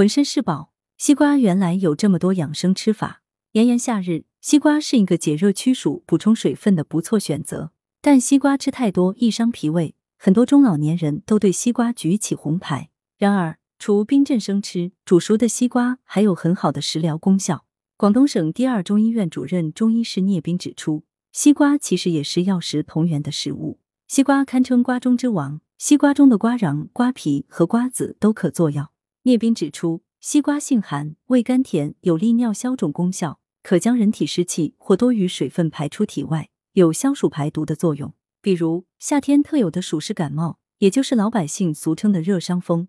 浑身是宝。西瓜原来有这么多养生吃法。炎炎夏日，西瓜是一个解热驱暑、补充水分的不错选择。但西瓜吃太多易伤脾胃，很多中老年人都对西瓜举起红牌。然而，除冰镇生吃，煮熟的西瓜还有很好的食疗功效。广东省第二中医院主任中医师聂斌指出，西瓜其实也是药食同源的食物。西瓜堪称瓜中之王，西瓜中的瓜瓤、瓜皮和瓜子都可做药。聂斌指出，西瓜性寒，味甘甜，有利尿消肿功效，可将人体湿气或多余水分排出体外，有消暑排毒的作用。比如夏天特有的暑湿感冒，也就是老百姓俗称的热伤风，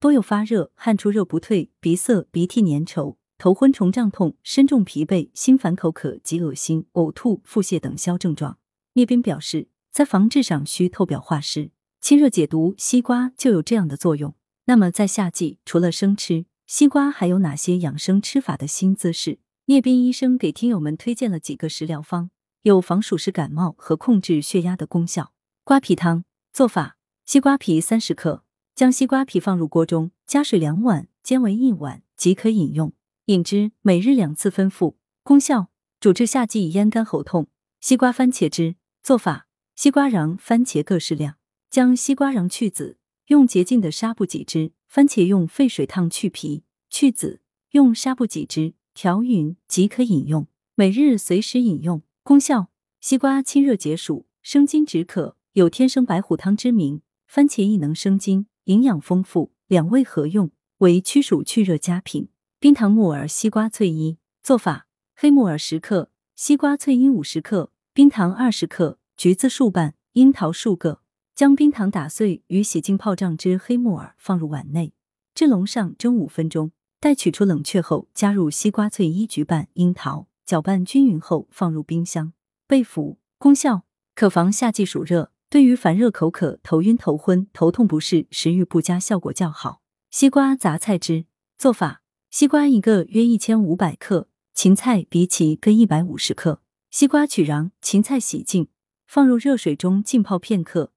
多有发热、汗出热不退、鼻塞、鼻涕粘稠。头昏、重胀痛、身重疲惫、心烦口渴及恶心、呕吐、腹泻等消症状。聂斌表示，在防治上需透表化湿、清热解毒，西瓜就有这样的作用。那么，在夏季除了生吃西瓜，还有哪些养生吃法的新姿势？聂斌医生给听友们推荐了几个食疗方，有防暑湿感冒和控制血压的功效。瓜皮汤做法：西瓜皮三十克，将西瓜皮放入锅中，加水两碗，煎为一碗即可饮用。饮之，每日两次分服。功效：主治夏季咽干喉痛。西瓜番茄汁做法：西瓜瓤、番茄各适量，将西瓜瓤去籽，用洁净的纱布挤汁；番茄用沸水烫去皮去籽，用纱布挤汁调匀即可饮用。每日随时饮用。功效：西瓜清热解暑，生津止渴，有天生白虎汤之名。番茄亦能生津，营养丰富，两味合用，为驱暑去热佳品。冰糖木耳西瓜脆衣做法：黑木耳十克，西瓜脆衣五十克，冰糖二十克，橘子数瓣，樱桃数个。将冰糖打碎，与洗净泡胀之黑木耳放入碗内，至笼上蒸五分钟。待取出冷却后，加入西瓜脆衣、橘瓣、樱桃，搅拌均匀后放入冰箱备服。功效可防夏季暑热，对于烦热、口渴、头晕、头昏、头痛不适、食欲不佳效果较好。西瓜杂菜汁做法。西瓜一个约一千五百克，芹菜、荸荠各一百五十克。西瓜取瓤，芹菜洗净，放入热水中浸泡片刻，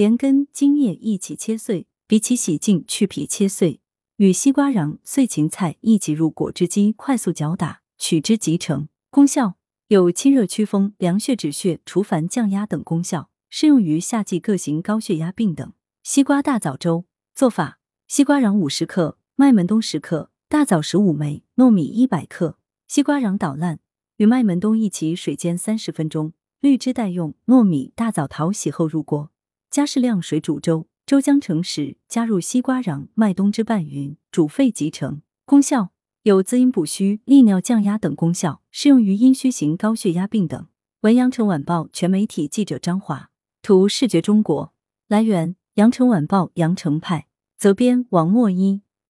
连根茎叶一起切碎，比起洗净去皮切碎，与西瓜瓤、碎芹菜一起入果汁机快速搅打，取汁即成。功效有清热祛风、凉血止血、除烦降压等功效，适用于夏季各型高血压病等。西瓜大枣粥做法：西瓜瓤五十克，麦门冬十克。大枣十五枚，糯米一百克，西瓜瓤捣烂，与麦门冬一起水煎三十分钟，滤汁待用。糯米、大枣淘洗后入锅，加适量水煮粥，粥将成时，加入西瓜瓤、麦冬汁拌匀，煮沸即成。功效有滋阴补虚、利尿降压等功效，适用于阴虚型高血压病等。文阳城晚报全媒体记者张华，图视觉中国，来源阳城晚报阳城派，责编王墨一。